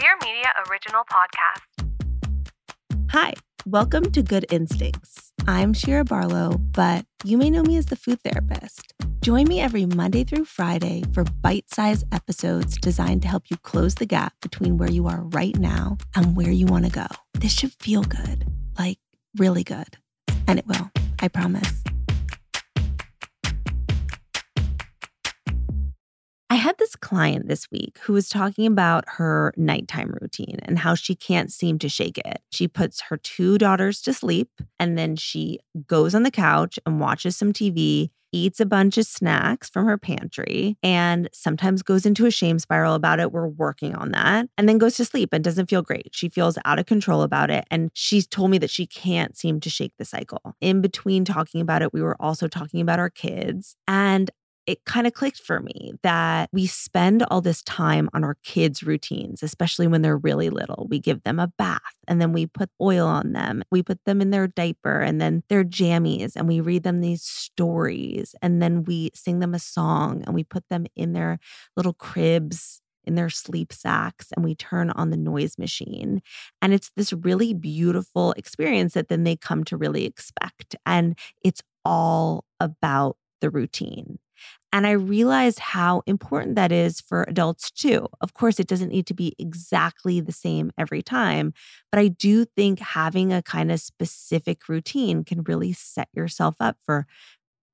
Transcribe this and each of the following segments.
Dear Media original podcast. Hi, welcome to Good Instincts. I'm Shira Barlow, but you may know me as the food therapist. Join me every Monday through Friday for bite sized episodes designed to help you close the gap between where you are right now and where you want to go. This should feel good, like really good. And it will, I promise. Had this client this week who was talking about her nighttime routine and how she can't seem to shake it. She puts her two daughters to sleep and then she goes on the couch and watches some TV, eats a bunch of snacks from her pantry, and sometimes goes into a shame spiral about it. We're working on that. And then goes to sleep and doesn't feel great. She feels out of control about it. And she's told me that she can't seem to shake the cycle. In between talking about it, we were also talking about our kids. And it kind of clicked for me that we spend all this time on our kids' routines, especially when they're really little. We give them a bath and then we put oil on them. We put them in their diaper and then their jammies and we read them these stories and then we sing them a song and we put them in their little cribs in their sleep sacks and we turn on the noise machine. And it's this really beautiful experience that then they come to really expect. And it's all about the routine. And I realized how important that is for adults too. Of course, it doesn't need to be exactly the same every time, but I do think having a kind of specific routine can really set yourself up for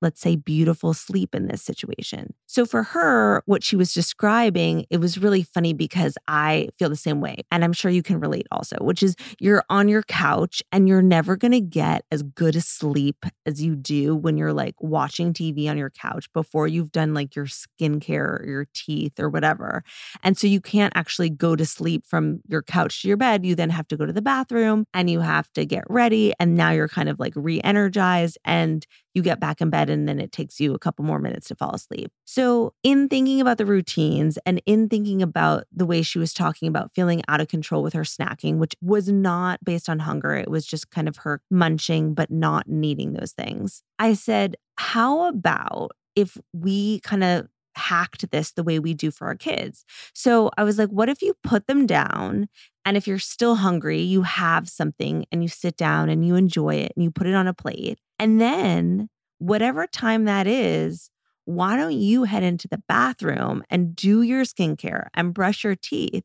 let's say, beautiful sleep in this situation. So for her, what she was describing, it was really funny because I feel the same way. And I'm sure you can relate also, which is you're on your couch and you're never going to get as good a sleep as you do when you're like watching TV on your couch before you've done like your skincare or your teeth or whatever. And so you can't actually go to sleep from your couch to your bed. You then have to go to the bathroom and you have to get ready. And now you're kind of like re energized and you get back in bed and then it takes you a couple more minutes to fall asleep. So, in thinking about the routines and in thinking about the way she was talking about feeling out of control with her snacking, which was not based on hunger, it was just kind of her munching but not needing those things. I said, How about if we kind of hacked this the way we do for our kids. So I was like, what if you put them down? And if you're still hungry, you have something and you sit down and you enjoy it and you put it on a plate. And then, whatever time that is, why don't you head into the bathroom and do your skincare and brush your teeth?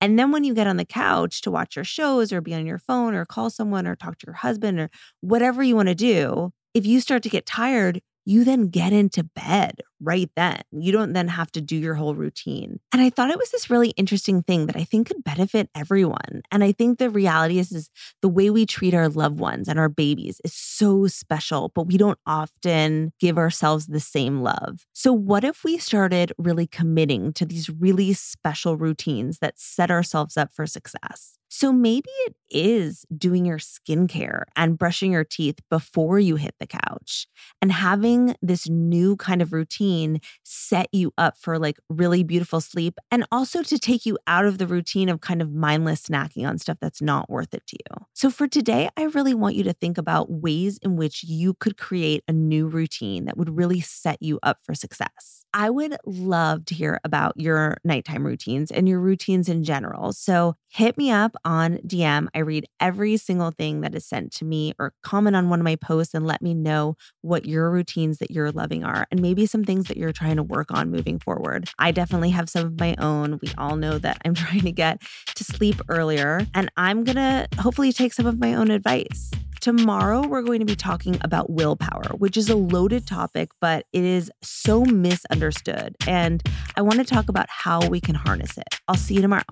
And then when you get on the couch to watch your shows or be on your phone or call someone or talk to your husband or whatever you want to do, if you start to get tired, you then get into bed right then. You don't then have to do your whole routine. And I thought it was this really interesting thing that I think could benefit everyone. And I think the reality is, is the way we treat our loved ones and our babies is so special, but we don't often give ourselves the same love. So what if we started really committing to these really special routines that set ourselves up for success? So maybe it is doing your skincare and brushing your teeth before you hit the couch and having this new kind of routine set you up for like really beautiful sleep and also to take you out of the routine of kind of mindless snacking on stuff that's not worth it to you. So for today, I really want you to think about ways in which you could create a new routine that would really set you up for success. I would love to hear about your nighttime routines and your routines in general. So hit me up on DM. I read every single thing that is sent to me or comment on one of my posts and let me know what your routines that you're loving are and maybe some things that you're trying to work on moving forward. I definitely have some of my own. We all know that I'm trying to get to sleep earlier, and I'm going to hopefully take some of my own advice. Tomorrow, we're going to be talking about willpower, which is a loaded topic, but it is so misunderstood. And I want to talk about how we can harness it. I'll see you tomorrow.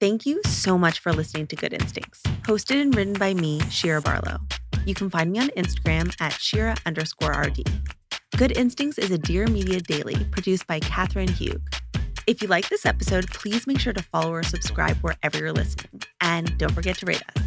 Thank you so much for listening to Good Instincts, hosted and written by me, Shira Barlow. You can find me on Instagram at Shira underscore RD. Good Instincts is a Dear Media daily produced by Katherine Hugh. If you like this episode, please make sure to follow or subscribe wherever you're listening. And don't forget to rate us.